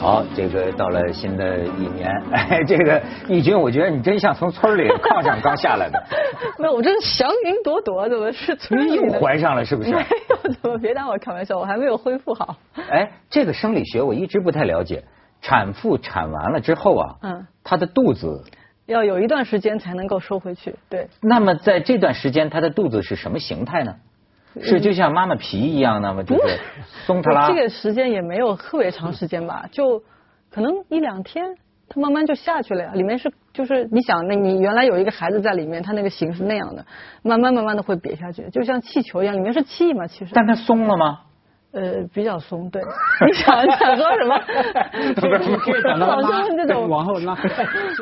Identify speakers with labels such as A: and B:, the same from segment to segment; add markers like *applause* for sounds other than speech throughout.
A: 好，这个到了新的一年，哎，*laughs* 这个义军，我觉得你真像从村里炕上刚下来的。*laughs*
B: 没有，我这是祥云朵朵，怎么是村里
A: 又怀上了是不是？
B: 没有，怎么别拿我开玩笑，我还没有恢复好。*laughs*
A: 哎，这个生理学我一直不太了解，产妇产完了之后啊，嗯，她的肚子
B: 要有一段时间才能够收回去，对。
A: 那么在这段时间，她的肚子是什么形态呢？是就像妈妈皮一样那么？就是松特拉。
B: 这个时间也没有特别长时间吧，就可能一两天，它慢慢就下去了呀。里面是就是你想，那你原来有一个孩子在里面，它那个形是那样的，慢慢慢慢的会瘪下去，就像气球一样，里面是气嘛，其实。
A: 但它松了吗？
B: 呃，比较松，对。*laughs* 你想想说什么？*laughs*
C: 老是，可以等到拉，
B: 这种
C: 往后拉。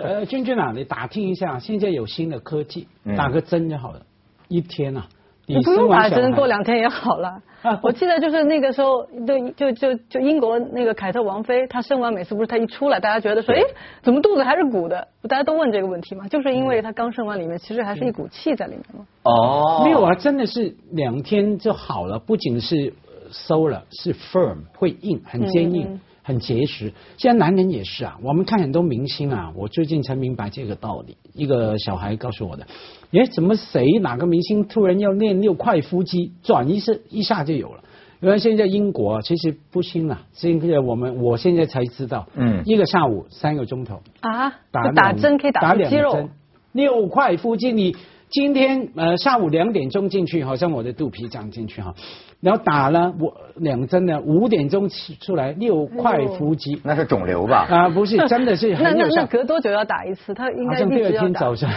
C: 呃，君君啊，你打听一下，现在有新的科技，打个针就好了，一天啊。
B: 你不用打针，过两天也好了。*laughs* 我记得就是那个时候，就就就就英国那个凯特王妃，她生完每次不是她一出来，大家觉得说，哎，怎么肚子还是鼓的？大家都问这个问题嘛，就是因为她刚生完里面其实还是一股气在里面嘛。
A: 哦，
C: 没有啊，真的是两天就好了，不仅是收了，是 firm 会硬，很坚硬。很结实，现在男人也是啊。我们看很多明星啊，我最近才明白这个道理。一个小孩告诉我的，哎，怎么谁哪个明星突然要练六块腹肌，转一次一下就有了？原来现在英国其实不轻了，现在我们我现在才知道，嗯，一个下午三个钟头
B: 啊，打打针可以打肌肉，
C: 六块腹肌你。今天呃下午两点钟进去，好像我的肚皮长进去哈，然后打了我两针呢，五点钟出出来六块腹肌，
A: 那是肿瘤吧？
C: 啊不是，真的是 *laughs*
B: 那那那隔多久要打一次？他应该
C: 好像第二天早上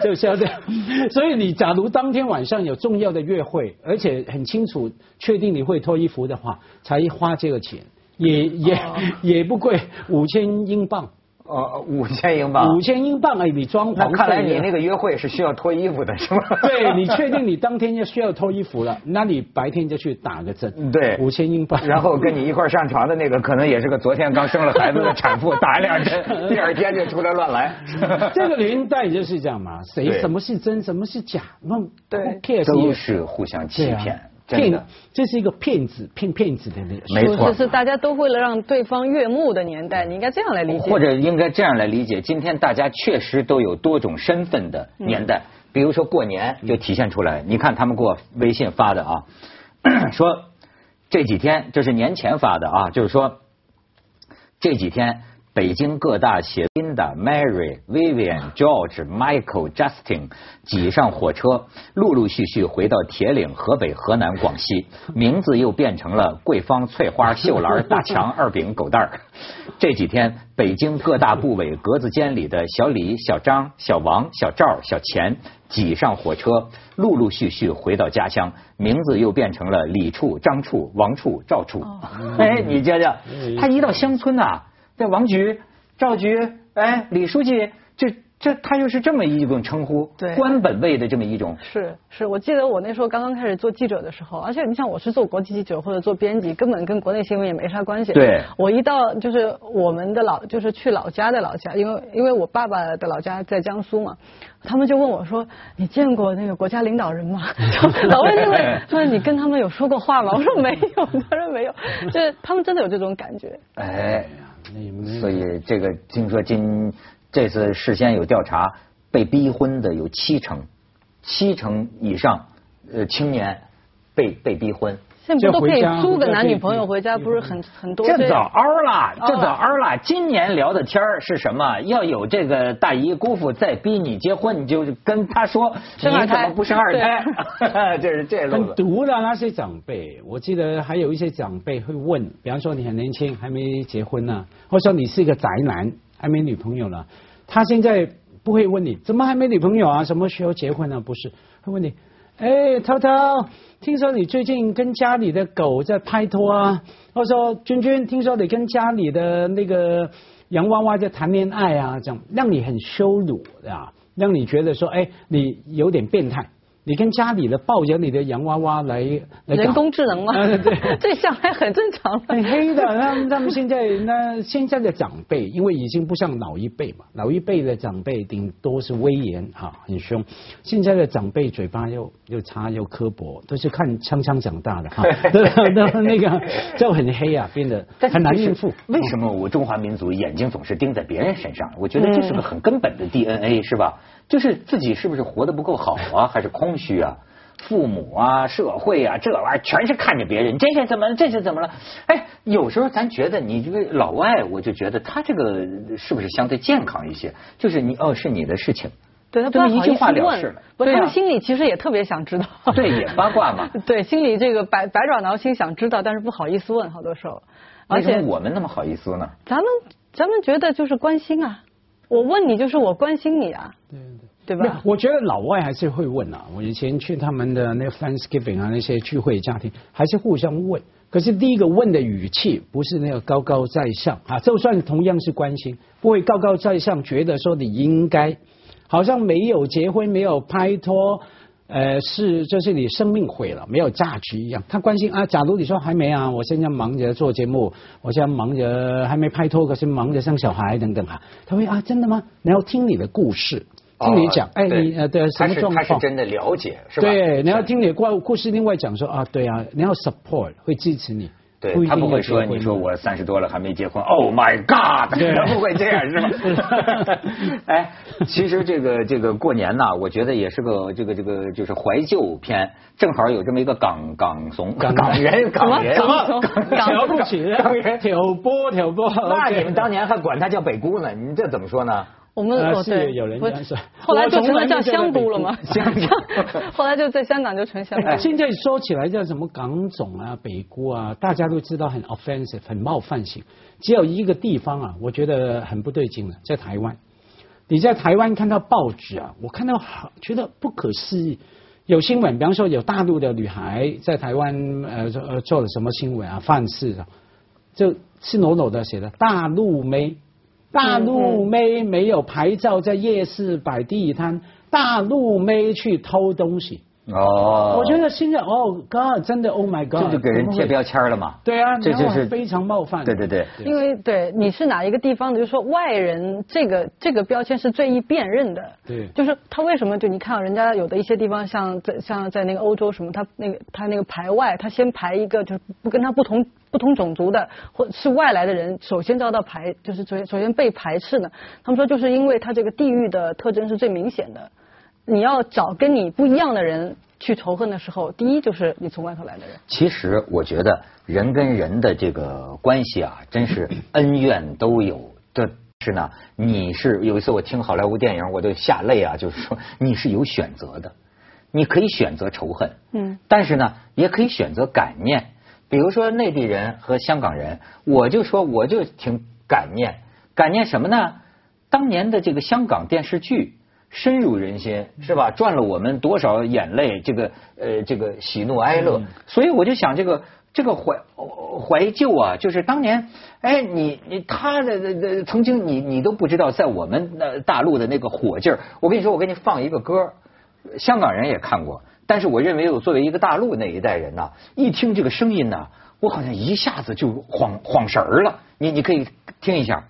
C: 就 *laughs* 就消掉。所以你假如当天晚上有重要的约会，而且很清楚确定你会脱衣服的话，才花这个钱，也也也不贵，五千英镑。
A: 哦，五千英镑，
C: 五千英镑而已，你装潢。
A: 看来你那个约会是需要脱衣服的，是吗？
C: 对，你确定你当天就需要脱衣服了，*laughs* 那你白天就去打个针。
A: 对，
C: 五千英镑。
A: 然后跟你一块上床的那个，可能也是个昨天刚生了孩子的产妇，打两针，*laughs* 第二天就出来乱来。*laughs*
C: 这个年代就是这样嘛，谁什么是真，什么是假，那
B: 对，
A: 都是互相欺骗。
C: 骗，这是一个骗子骗骗子的那个，
A: 没错，
B: 是大家都为了让对方悦目的年代，你应该这样来理解，
A: 或者应该这样来理解，今天大家确实都有多种身份的年代，比如说过年就体现出来，你看他们给我微信发的啊，*clears throat* 说这几天这是年前发的啊，就是说这几天。北京各大写 Linda、Mary、Vivian、George、Michael、Justin 挤上火车，陆陆续续回到铁岭、河北、河南、广西，名字又变成了桂芳、翠花、秀兰、大强、*laughs* 二饼、狗蛋儿。这几天，北京各大部委格子间里的小李、小张、小王、小赵、小钱挤上火车，陆陆续续回到家乡，名字又变成了李处、张处、王处、赵处。哎，你瞧瞧，他一到乡村呐。这王局、赵局，哎，李书记，这这他又是这么一种称呼，
B: 对，
A: 官本位的这么一种。
B: 是是，我记得我那时候刚刚开始做记者的时候，而且你像我是做国际记者或者做编辑，根本跟国内新闻也没啥关系。
A: 对。
B: 我一到就是我们的老，就是去老家的老家，因为因为我爸爸的老家在江苏嘛，他们就问我说：“你见过那个国家领导人吗？” *laughs* 老问就问 *laughs* 说：“你跟他们有说过话吗？”我说：“没有，他说没有。”就是他们真的有这种感觉。
A: 哎。所以这个听说今这次事先有调查，被逼婚的有七成，七成以上呃青年被被逼婚。
B: 现在不都可以租个男女朋友回家，不是很很多？
A: 这早熬了，这早熬了。今年聊的天儿是什么？要有这个大姨姑父再逼你结婚，你就跟他说，你怎么不生二胎？*laughs* 这是这路
C: 很毒的那些长辈，我记得还有一些长辈会问，比方说你很年轻还没结婚呢，或者说你是一个宅男还没女朋友呢，他现在不会问你怎么还没女朋友啊？什么时候结婚呢？不是，会问你。哎，涛涛，听说你最近跟家里的狗在拍拖啊？或者说，君君，听说你跟家里的那个洋娃娃在谈恋爱啊？这样让你很羞辱啊，让你觉得说，哎，你有点变态。你跟家里的抱着你的洋娃娃来来
B: 人工智能嘛
C: 啊对，*laughs*
B: 这想来很正常。
C: 很黑的，那他们现在那现在的长辈，因为已经不像老一辈嘛，老一辈的长辈顶多是威严哈，很凶。现在的长辈嘴巴又又差又刻薄，都是看枪枪长大的哈，*laughs* 对对，那个就很黑啊，变得很难应付。
A: 为什么我中华民族眼睛总是盯在别人身上？我觉得这是个很根本的 DNA，是吧？就是自己是不是活得不够好啊，*laughs* 还是空虚啊？父母啊，社会啊，这玩意儿全是看着别人，这是怎么了？这是怎么了？哎，有时候咱觉得你这个老外，我就觉得他这个是不是相对健康一些？就是你哦，是你的事情，
B: 对他不太好意思问
A: 话了事了，
B: 不，
A: 对啊
B: 他们心里其实也特别想知道。
A: 对，也八卦嘛。*laughs*
B: 对，心里这个百百爪挠心想知道，但是不好意思问，好多时候。而
A: 为什么
B: 且
A: 我们那么好意思呢？
B: 咱们咱们觉得就是关心啊，我问你就是我关心你啊，
C: 对对。
B: 对吧？
C: 我觉得老外还是会问啊。我以前去他们的那个 Thanksgiving 啊，那些聚会家庭，还是互相问。可是第一个问的语气不是那个高高在上啊，就算同样是关心，不会高高在上，觉得说你应该，好像没有结婚没有拍拖，呃，是就是你生命毁了，没有价值一样。他关心啊，假如你说还没啊，我现在忙着做节目，我现在忙着还没拍拖，可是忙着生小孩等等哈，他会啊，真的吗？然后听你的故事。听你讲，哎，你呃对什么状况？
A: 他是真的了解，是吧？
C: 对，你要听你的故故事，另外讲说啊，对啊，你要 support 会支持你，
A: 对他不会说，你说我三十多了还没结婚，Oh my God，
C: 对
A: 他 *laughs* 不会这样是吧？*laughs* *laughs* 哎，其实这个这个过年呐，我觉得也是个这个这个就是怀旧片，正好有这么一个港港怂港人港人
B: 什么港
C: 挑不起，
A: 港人
C: 挑拨挑拨。
A: 那你们当年还管他叫北姑呢？你这怎么说呢？
B: 我们
C: 呃是
B: 哦对，
C: 有人
B: 不
C: 这样说
B: 后来就成了叫香都了嘛，
A: 香都 *laughs*
B: 后来就在香港就成香港。
C: 现在说起来叫什么港总啊、北姑啊，大家都知道很 offensive，很冒犯性。只有一个地方啊，我觉得很不对劲的，在台湾。你在台湾看到报纸啊，我看到好觉得不可思议。有新闻，比方说有大陆的女孩在台湾呃做呃做了什么新闻啊，犯事啊，就赤裸裸的写的大陆妹，大陆妹没有牌照在夜市摆地摊，大陆妹去偷东西。
A: 哦
C: 我觉得现在哦，God，真的 Oh my God，
A: 这就给人贴标签了嘛。
C: 对啊，
A: 这就是
C: 非常冒犯。
A: 对对对，
B: 因为对你是哪一个地方的，就是说外人这个这个标签是最易辨认的。
C: 对
B: 就是他为什么就你看到人家有的一些地方，像在像在那个欧洲什么，他那个他那个排外，他先排一个就是不跟他不同不同种族的或是外来的人，首先遭到排，就是首先首先被排斥呢。他们说就是因为他这个地域的特征是最明显的，你要找跟你不一样的人去仇恨的时候，第一就是你从外头来的人。
A: 其实我觉得人跟人的这个关系啊，真是恩怨都有。这是呢，你是有一次我听好莱坞电影，我都下泪啊，就是说你是有选择的，你可以选择仇恨，
B: 嗯，
A: 但是呢，也可以选择感念。比如说内地人和香港人，我就说我就挺感念，感念什么呢？当年的这个香港电视剧。深入人心是吧？赚了我们多少眼泪？这个呃，这个喜怒哀乐。所以我就想，这个这个怀怀旧啊，就是当年，哎，你你他的曾经你你都不知道，在我们那大陆的那个火劲儿。我跟你说，我给你放一个歌，香港人也看过，但是我认为我作为一个大陆那一代人呐，一听这个声音呐，我好像一下子就晃晃神儿了。你你可以听一下。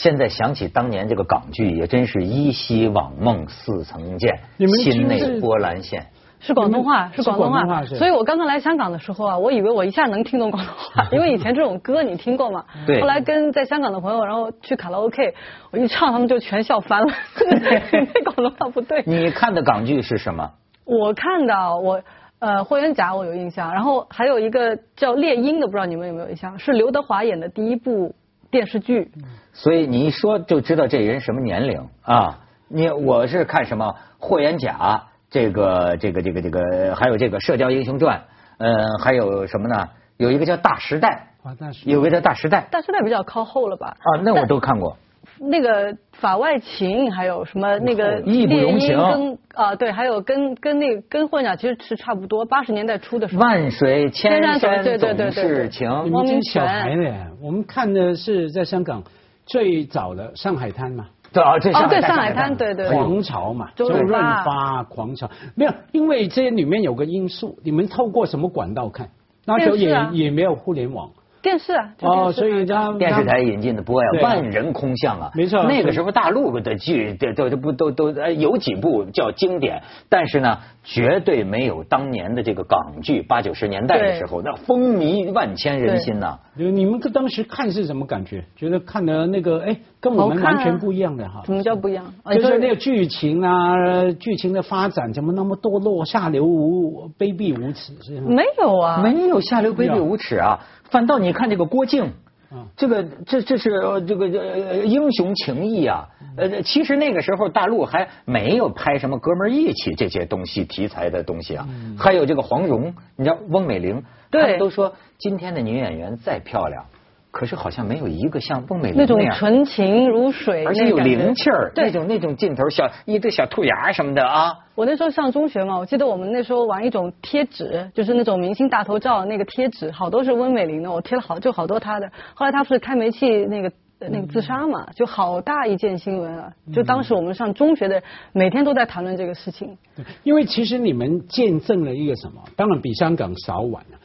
D: 现
A: 在想起当年这个港剧，也真是依稀往梦似曾见心内波澜现。
B: 是广东话，
C: 是
B: 是广东
C: 广东话
B: 所以我刚刚来香港的时候啊，我以为我一下能听懂广东话，*laughs* 因为以前这种歌你听过吗。
A: 对
B: 后来跟在香港的朋友，然后去卡拉 OK，我一唱他们就全笑翻了，*laughs* 那广东话不对。
A: 你看的港剧是什么？
B: 我看的我呃，霍元甲我有印象，然后还有一个叫猎鹰的，不知道你们有没有印象？是刘德华演的第一部电视剧。
A: 所以你一说就知道这人什么年龄啊？你我是看什么霍元甲，这个这个这个这个，还有这个《射雕英雄传》，呃，还有什么呢？有一个叫《大时代
C: 啊大时》，
A: 有个叫《大时代》
B: 大时代比较靠后了吧？
A: 啊，那我都看过。
B: 那个法外情，还有什么那个
A: 义不容情
B: 跟啊对，还有跟跟那个跟混鸟其实是差不多，八十年代初的时候。
A: 万水千山
B: 对对对对
A: 总是情。
C: 你们这小孩呢？我们看的是在香港最早的《上海滩》嘛。
A: 对啊，这
B: 哦对
A: 上
B: 上海滩，对对对。
C: 狂潮嘛，
B: 周润
C: 润
B: 发
C: 发狂潮没有，因为这里面有个因素，你们透过什么管道看？那时候也
B: 啊
C: 也没有互联网
B: 电视啊。就电视
C: 哦，所以他
A: 电视台引进的播呀，万人空巷啊，
C: 没错
A: 那个时候大陆的剧都都都不都都呃有几部叫经典，但是呢，绝对没有当年的这个港剧八九十年代的时候那风靡万千人心呐。
C: 你们当时看是什么感觉？觉得看的那个哎，跟我们完全不一样的哈。
B: 什么叫不一样？啊
C: 就是那个剧情啊，剧情的发展怎么那么堕落、下流无、卑鄙无耻？是？
B: 没有啊，
A: 没有下流卑鄙无耻啊，反倒你看这个郭靖。
C: 嗯。
A: 这个这这是呃这个呃英雄情义啊，呃，其实那个时候大陆还没有拍什么哥们儿义气这些东西题材的东西啊，还有这个黄蓉，你知道翁美玲，
B: 对。
A: 他们都说今天的女演员再漂亮，可是好像没有一个像翁美玲
B: 那种
A: 样。
B: 纯情如水，
A: 而且有灵气儿，
B: 对
A: 那种那种劲头，小一对小兔牙什么的啊，
B: 我那时候上中学嘛，我记得我们那时候玩一种贴纸，就是那种明星大头照那个贴纸，好多是温美玲的，我贴了好就好多她的。后来她不是开煤气那个那个自杀嘛，就好大一件新闻啊！就当时我们上中学的，每天都在谈论这个事情。
C: 因为其实你们见证了一个什么？当然比香港少晚了。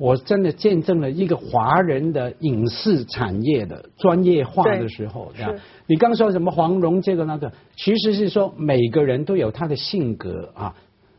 C: 我真的见证了一个华人的影视产业的专业化的时候，
B: 对
C: 这样。你刚说什么黄蓉这个那个，其实是说每个人都有他的性格啊，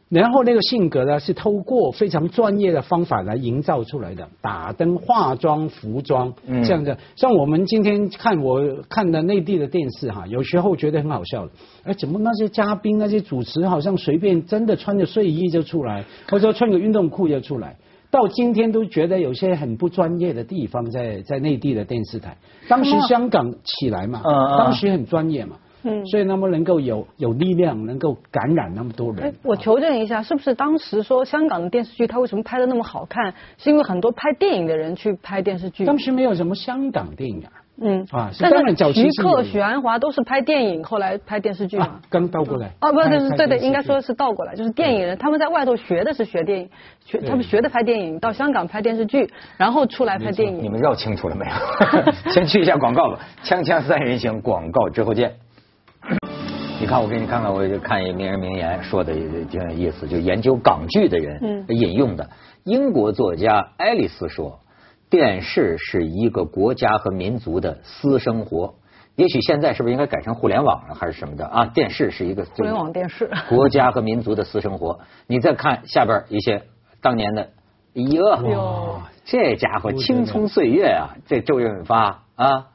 C: 然后那个性格呢是透过非常专业的方法来营造出来的，打灯、化妆、服装
A: 嗯。
C: 这样的。像我们今天看我看的内地的电视哈，有时候觉得很好笑的，哎，怎么那些嘉宾、那些主持好像随便真的穿着睡衣就出来，或者说穿个运动裤就出来。到今天都觉得有些很不专业的地方在在内地的电视台，当时香港起来嘛，当时很专业嘛，
B: 嗯。
C: 所以那么能够有有力量，能够感染那么多人。
B: 哎。，我求证一下，是不是当时说香港的电视剧它为什么拍的那么好看，是因为很多拍电影的人去拍电视剧？
C: 当时没有什么香港电影啊，
B: 嗯
C: 啊是
B: 但
C: 当然早期
B: 徐克、许鞍华都是拍电影，后来拍电视剧嘛
C: 啊。刚倒过来。
B: 哦，不，对对对应该说是倒过来，就是电影人他们在外头学的是学电影，学他们学的拍电影，到香港拍电视剧，然后出来拍电影。
A: 你们绕清楚了没有？*laughs* 先去一下广告吧，锵锵三人行，广告之后见。你看，我给你看看，我就看一名人名言，说的挺有意思，就研究港剧的人
B: 嗯
A: 引用的。英国作家爱丽丝说：“电视是一个国家和民族的私生活。”也许现在是不是应该改成互联网了，还是什么的啊？电视是一个
B: 互联网电视
A: 国家和民族的私生活。你再看下边一些当年的，哟，
B: 哟
A: 这家伙青葱岁月啊，这周润发啊，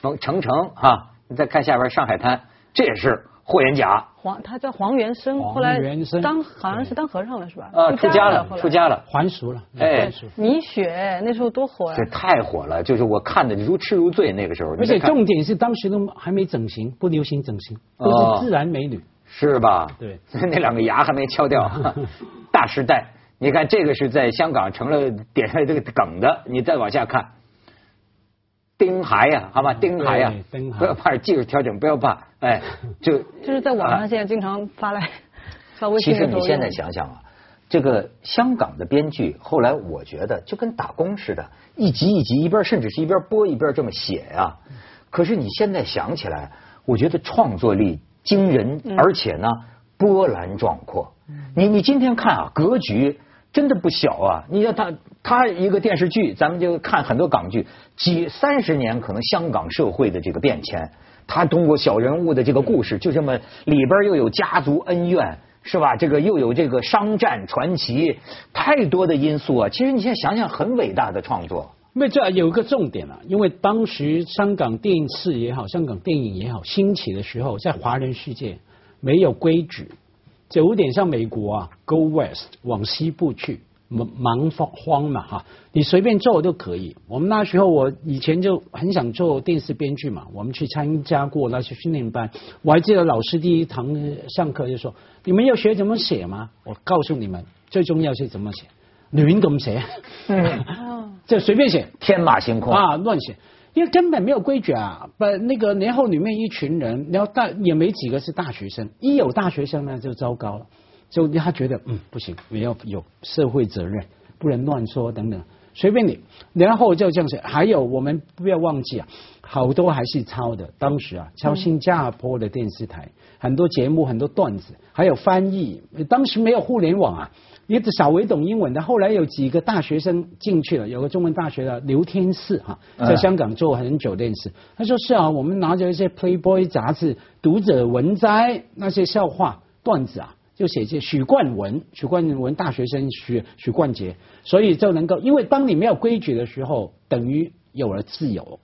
A: 冯程程啊，你再看下边《上海滩》，这也是霍元甲
B: 黄，他叫黄元生，后来当好像是当和尚了是吧？
A: 啊，出家了，出家了。
C: 还俗了，
A: 哎
C: 还俗
B: 米雪那时候多火呀
A: 这！太火了，就是我看的如痴如醉。那个时候，
C: 而且重点是当时都还没整形，不流行整形，都
A: 哦
C: 是自然美女。
A: 是吧？
C: 对，*laughs*
A: 那两个牙还没敲掉。*laughs* 大时代，你看这个是在香港成了点上这个梗的。你再往下看，丁孩呀，好吧，丁孩呀
C: 对丁，孩
A: 不要怕技术调整，不要怕，哎，*laughs* 就
B: 就是在网上现在经常发来 *laughs* 发微信其
A: 实你现在想想啊，这个香港的编剧，后来我觉得就跟打工似的，一集一集一边甚至是一边播一边这么写呀、可是你现在想起来，我觉得创作力惊人，而且呢波澜壮阔。你你今天看啊，格局真的不小啊！你看他他一个电视剧，咱们就看很多港剧，几三十年可能香港社会的这个变迁，他通过小人物的这个故事，就这么里边又有家族恩怨。是吧？这个又有这个商战传奇，太多的因素啊！其实你现在想想，很伟大的创作。
C: 因为这有一个重点啊，因为当时香港电视也好，香港电影也好兴起的时候，在华人世界没有规矩，九点像美国啊，Go West 往西部去，蛮蛮荒嘛哈，你随便做都可以。我们那时候我以前就很想做电视编剧嘛，我们去参加过那些训练班，我还记得老师第一堂上课就说：“你们要学怎么写吗？”我告诉你们，最重要是怎么写，乱咁写，*laughs* 就随便写，
A: 天马行空。
C: 啊，乱写。因为根本没有规矩啊，不那个年后里面一群人，然后大也没几个是大学生，一有大学生呢就糟糕了，就他觉得嗯不行，我要有社会责任，不能乱说等等，随便你，然后就这样子。还有我们不要忘记啊，好多还是抄的，当时啊抄新加坡的电视台很多节目很多段子，还有翻译，当时没有互联网啊。也稍微懂英文的，后来有几个大学生进去了，有个中文大学的刘天赐哈，在香港做很久电视。他说是啊，我们拿着一些 Playboy 杂志、读者文摘那些笑话段子啊，就写些许冠文、许冠文大学生许许冠杰，所以就能够，因为当你没有规矩的时候，等于有了自由。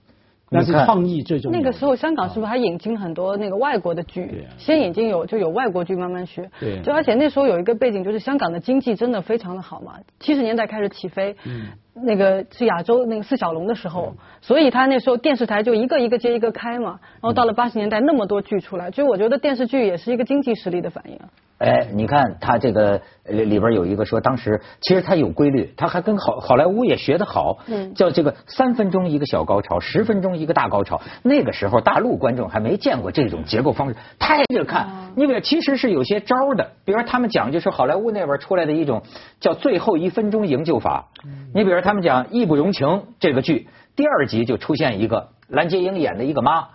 C: 那是创意最重要。
B: 那个时候，香港是不是还引进很多那个外国的剧？先引进有就有外国剧慢慢学。
C: 对。
B: 就而且那时候有一个背景，就是香港的经济真的非常的好嘛。七十年代开始起飞，嗯，那个是亚洲那个四小龙的时候，所以他那时候电视台就一个一个接一个开嘛。然后到了八十年代，那么多剧出来，所以我觉得电视剧也是一个经济实力的反应。
A: 哎，你看他这个里里边有一个说，当时其实他有规律，他还跟好好莱坞也学得好，嗯，叫这个三分钟一个小高潮，十分钟一个大高潮。那个时候大陆观众还没见过这种结构方式，太着看。你比如其实是有些招的，比如说他们讲就是好莱坞那边出来的一种叫最后一分钟营救法。你比如他们讲《义不容情》这个剧，第二集就出现一个蓝洁瑛演的一个妈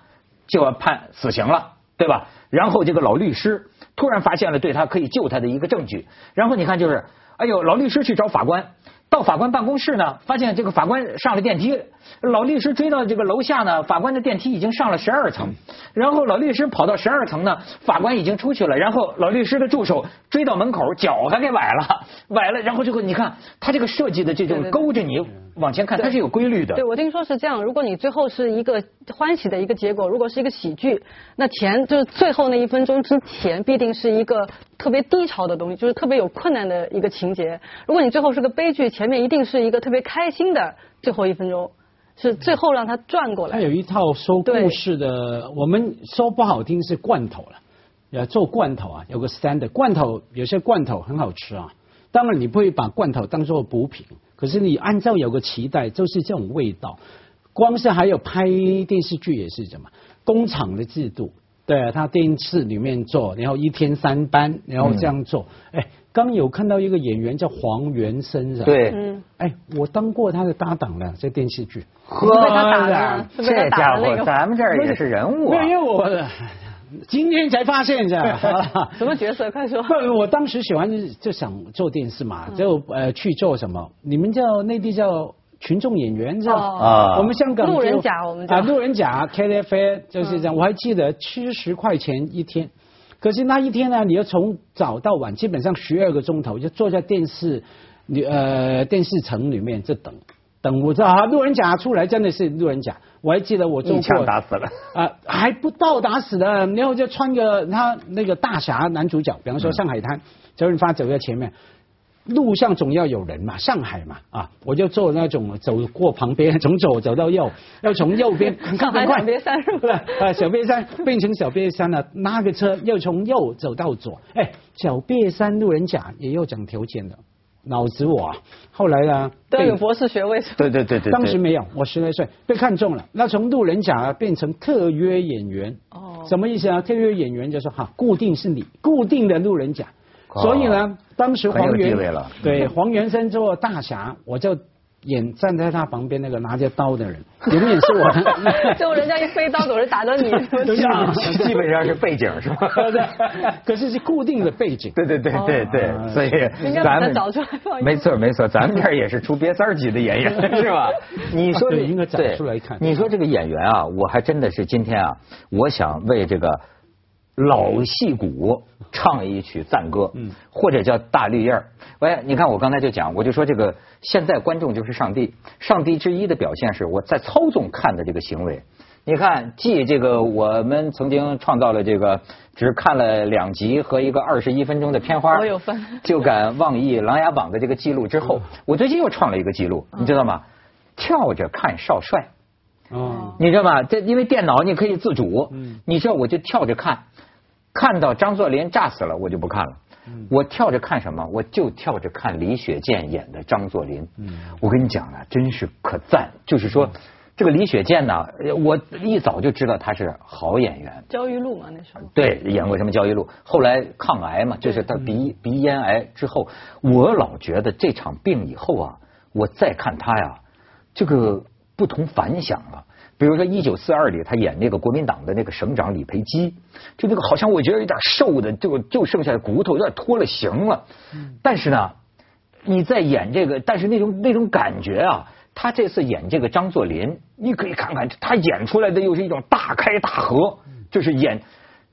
A: 就要判死刑了，对吧？然后这个老律师。突然发现了对他可以救他的一个证据，然后你看就是，哎呦，老律师去找法官，到法官办公室呢，发现这个法官上了电梯，老律师追到这个楼下呢，法官的电梯已经上了十二层，然后老律师跑到十二层呢，法官已经出去了，然后老律师的助手追到门口，脚还给崴了，崴了，然后就你看他这个设计的这种勾着你。往前看，它是有规律的。
B: 对，我听说是这样。如果你最后是一个欢喜的一个结果，如果是一个喜剧，那前就是最后那一分钟之前，必定是一个特别低潮的东西，就是特别有困难的一个情节。如果你最后是个悲剧，前面一定是一个特别开心的最后一分钟，是最后让它转过来。
C: 它有一套说故事的，我们说不好听是罐头了，要做罐头啊，有个 stand 罐头，有些罐头很好吃啊。当然你不会把罐头当做补品。可是你按照有个期待，就是这种味道。光是还有拍电视剧也是什么工厂的制度，对，他电视里面做，然后一天三班，然后这样做。哎，刚有看到一个演员叫黄元生，是吧？
A: 对，嗯，
C: 哎，我当过他的搭档的，在电视剧。
B: 呵，这
A: 家伙，咱们这儿也是人物。
C: 没有我。今天才发现，这
B: 样？*laughs* 什么角色？快说！*laughs*
C: 我当时喜欢就想做电视嘛，就呃去做什么？你们叫内地叫群众演员，是吧？啊，我们香港
B: 路人甲，我们啊
C: 路人甲 K F A 就是这样。我还记得七十块钱一天，可是那一天呢，你要从早到晚，基本上十二个钟头，就坐在电视你呃电视城里面就等。等我知道啊，路人甲出来真的是路人甲，我还记得我做过，
A: 一枪打死了
C: 啊，还不到打死的，然后就穿个他那个大侠男主角，比方说上海滩，周润发走在前面，路上总要有人嘛，上海嘛啊，我就坐那种走过旁边，从左走到右，要从右边，*laughs*
B: 上海小瘪三是吧？
C: 啊，小瘪三 *laughs* 变成小瘪三了，拉个车又从右走到左，哎，小瘪三路人甲也要讲条件的。脑子我，啊后来呢？
B: 都有博士学位。
A: 对对对对。
C: 当时没有，我十来岁被看中了，那从路人甲变成特约演员。哦。什么意思啊？特约演员就是哈，固定是你固定的路人甲。哦所以呢，当时黄元对黄元生做大侠，我就。演站在他旁边那个拿着刀的人，*laughs* 永远是我。*laughs*
B: 就人家一飞刀总是打到你，*laughs*
A: 基本上是背景是吧？
C: 对。可是是固定的背景。
A: 对对对对对，所以
B: 咱们找出来。
A: 没错没错，咱们这儿也是出瘪三级的演员是吧？你说
C: 应该找出来看。
A: 你说这个演员啊，我还真的是今天啊，我想为这个。老戏骨唱一曲赞歌，嗯，或者叫大绿叶喂，你看我刚才就讲，我就说这个现在观众就是上帝，上帝之一的表现是我在操纵看的这个行为，你看，继这个我们曾经创造了这个只看了两集和一个二十一分钟的片花，
B: 我有份。
A: 就敢妄议《琅琊榜》的这个记录之后，我最近又创了一个记录，你知道吗？跳着看少帅。
C: 哦，
A: 你知道吗？这因为电脑你可以自主，
C: 嗯
A: 你知道我就跳着看，看到张作霖炸死了我就不看了。
C: 嗯
A: 我跳着看什么？我就跳着看李雪健演的张作霖。
C: 嗯
A: 我跟你讲啊，真是可赞。就是说，这个李雪健呢，呃我一早就知道他是好演员。
B: 焦裕禄嘛那时候。
A: 对，演过什么焦裕禄，后来抗癌嘛，就是他鼻鼻咽癌之后，我老觉得这场病以后啊，我再看他呀，这个不同凡响啊。比如说《一九四二》里，他演那个国民党的那个省长李培基，就那个好像我觉得有点瘦的，就就剩下骨头有点脱了形了。但是呢，你在演这个，但是那种那种感觉啊，他这次演这个张作霖，你可以看看他演出来的又是一种大开大合，就是演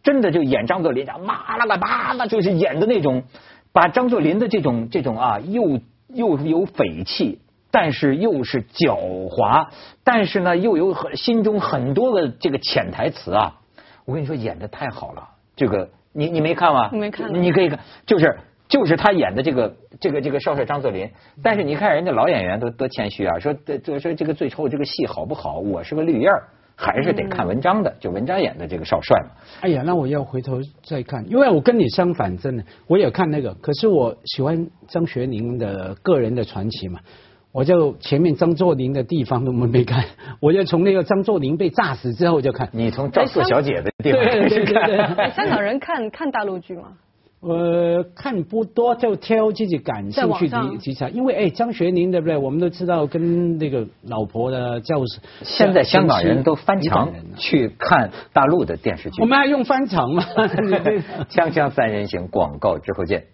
A: 真的就演张作霖，妈了个妈的，就是演的那种，把张作霖的这种这种啊，又又有匪气。但是又是狡猾，但是呢又有很心中很多的这个潜台词啊！我跟你说，演的太好了。这个你你没看吗？
B: 没看
A: 你可以看，就是就是他演的这个这个这个少帅张作霖。但是你看人家老演员都多谦虚啊，说这这说这个最后这个戏好不好？我是个绿叶儿还是得看文章的，就文章演的这个少帅嘛。
C: 哎呀，那我要回头再看，因为我跟你相反，真的，我也看那个，可是我喜欢张学宁的个人的传奇嘛。我就前面张作霖的地方都没看，*laughs* 我就从那个张作霖被炸死之后就看。
A: 你从赵四小姐的地方
C: 对
A: 开始
C: 对对对
A: 看。
B: 哎香港人看看大陆剧吗？
C: 呃，看不多，就挑自己感兴趣
B: 在网上
C: 的题材。因为哎，张学宁对不对？我们都知道跟那个老婆的教授。
A: 现在香港人都翻墙去看大陆的电视剧。
C: 我们还用翻墙吗？*laughs* *laughs*
A: 锵锵三人行，广告之后见。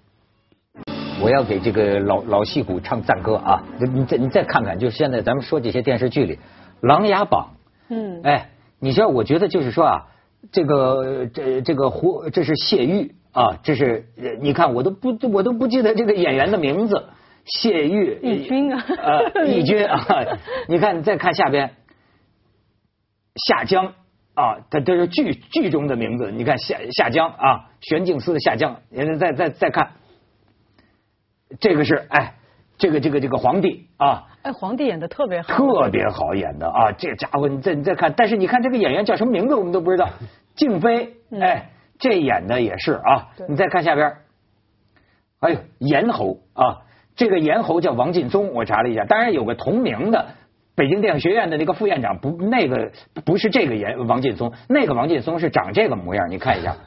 A: 我要给这个老老戏骨唱赞歌啊！你再你再看看，就是现在咱们说这些电视剧里，《琅琊榜》，
B: 嗯，
A: 哎，你知道，我觉得就是说啊，这个这这个胡，这是谢玉啊，这是呃你看我都不我都不记得这个演员的名字，谢玉，
B: 义军啊。
A: 呃，义军啊，你看你再看下边，夏江啊，他这是剧剧中的名字，你看夏夏江啊，玄镜司的夏江，人再再再看，这个是哎，这个这个这个皇帝啊。
B: 哎，皇帝演的特别好，
A: 特别好演的啊！这家伙，你再你再看，但是你看这个演员叫什么名字，我们都不知道。静妃，哎，这演的也是啊。你再看下边，哎呦，严侯啊，这个严侯叫王劲松，我查了一下，当然有个同名的。北京电影学院的那个副院长不，那个不是这个严王劲松，那个王劲松是长这个模样，你看一下。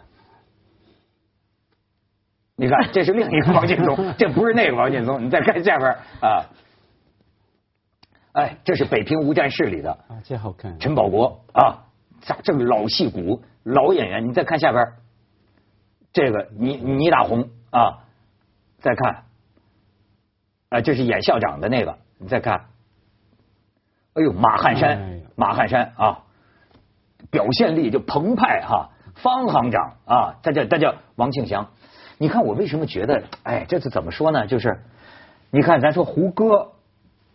A: 你看，这是另一个王劲松，这不是那个王劲松。你再看下边啊，哎，这是《北平无战事》里的
C: 啊，这好看。
A: 陈宝国啊，这这个老戏骨、老演员。你再看下边，这个倪倪大红啊，再看，啊，这是演校长的那个，你再看，哎呦，马汉
C: 哎
A: 山
C: 呦，
A: 马汉山啊，表现力就澎湃哈、方行长啊，他叫他叫王庆祥。你看我为什么觉得，哎，这是怎么说呢？就是你看，咱说胡歌，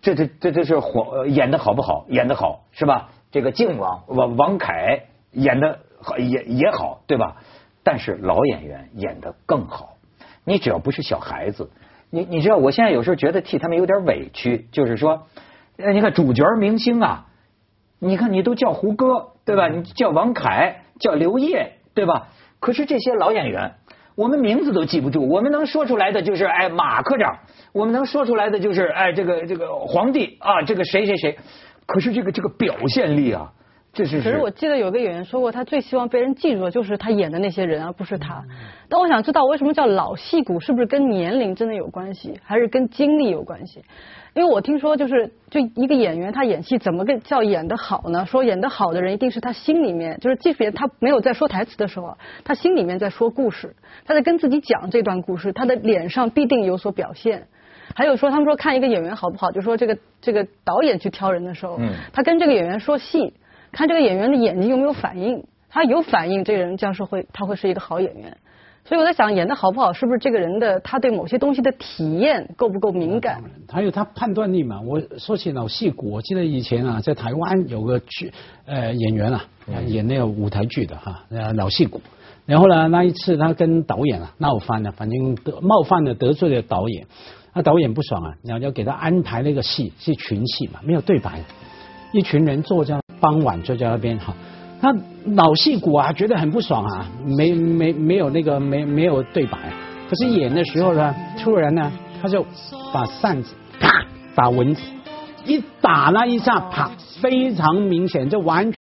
A: 这这这这是火演的好不好？演的好是吧？这个靖王王王凯演的也也好，对吧？但是老演员演的更好。你只要不是小孩子，你你知道，我现在有时候觉得替他们有点委屈，就是说，呃你看主角明星啊，你看你都叫胡歌，对吧？你叫王凯，叫刘烨，对吧？可是这些老演员，我们名字都记不住，我们能说出来的就是哎马科长，我们能说出来的就是哎这个这个皇帝啊，这个谁谁谁。可是这个这个表现力啊，这是
B: 可是我记得有个演员说过，他最希望被人记住的就是他演的那些人，而不是他。但我想知道，为什么叫老戏骨？是不是跟年龄真的有关系，还是跟经历有关系？因为我听说，就是就一个演员，他演戏怎么个叫演得好呢？说演得好的人，一定是他心里面，就是即使他没有在说台词的时候，他心里面在说故事，他在跟自己讲这段故事，他的脸上必定有所表现。还有说，他们说看一个演员好不好，就说这个这个导演去挑人的时候，
A: 嗯
B: 他跟这个演员说戏，看这个演员的眼睛有没有反应，他有反应，这个人将是会他会是一个好演员。所以我在想，演的好不好，是不是这个人的他对某些东西的体验够不够敏感？
C: 还有他判断力嘛。我说起老戏骨，我记得以前啊，在台湾有个剧呃演员啊，演那个舞台剧的哈，呃老戏骨。然后呢，那一次他跟导演啊闹翻了，反正得冒犯了得罪了导演，那导演不爽啊，然后要给他安排那个戏是群戏嘛，没有对白，一群人坐在傍晚就在那边哈，他老戏骨啊觉得很不爽啊，没没没有那个没没有对白，可是演的时候呢，突然呢他就把扇子啪打蚊子，一打那一下啪，非常明显，就完全。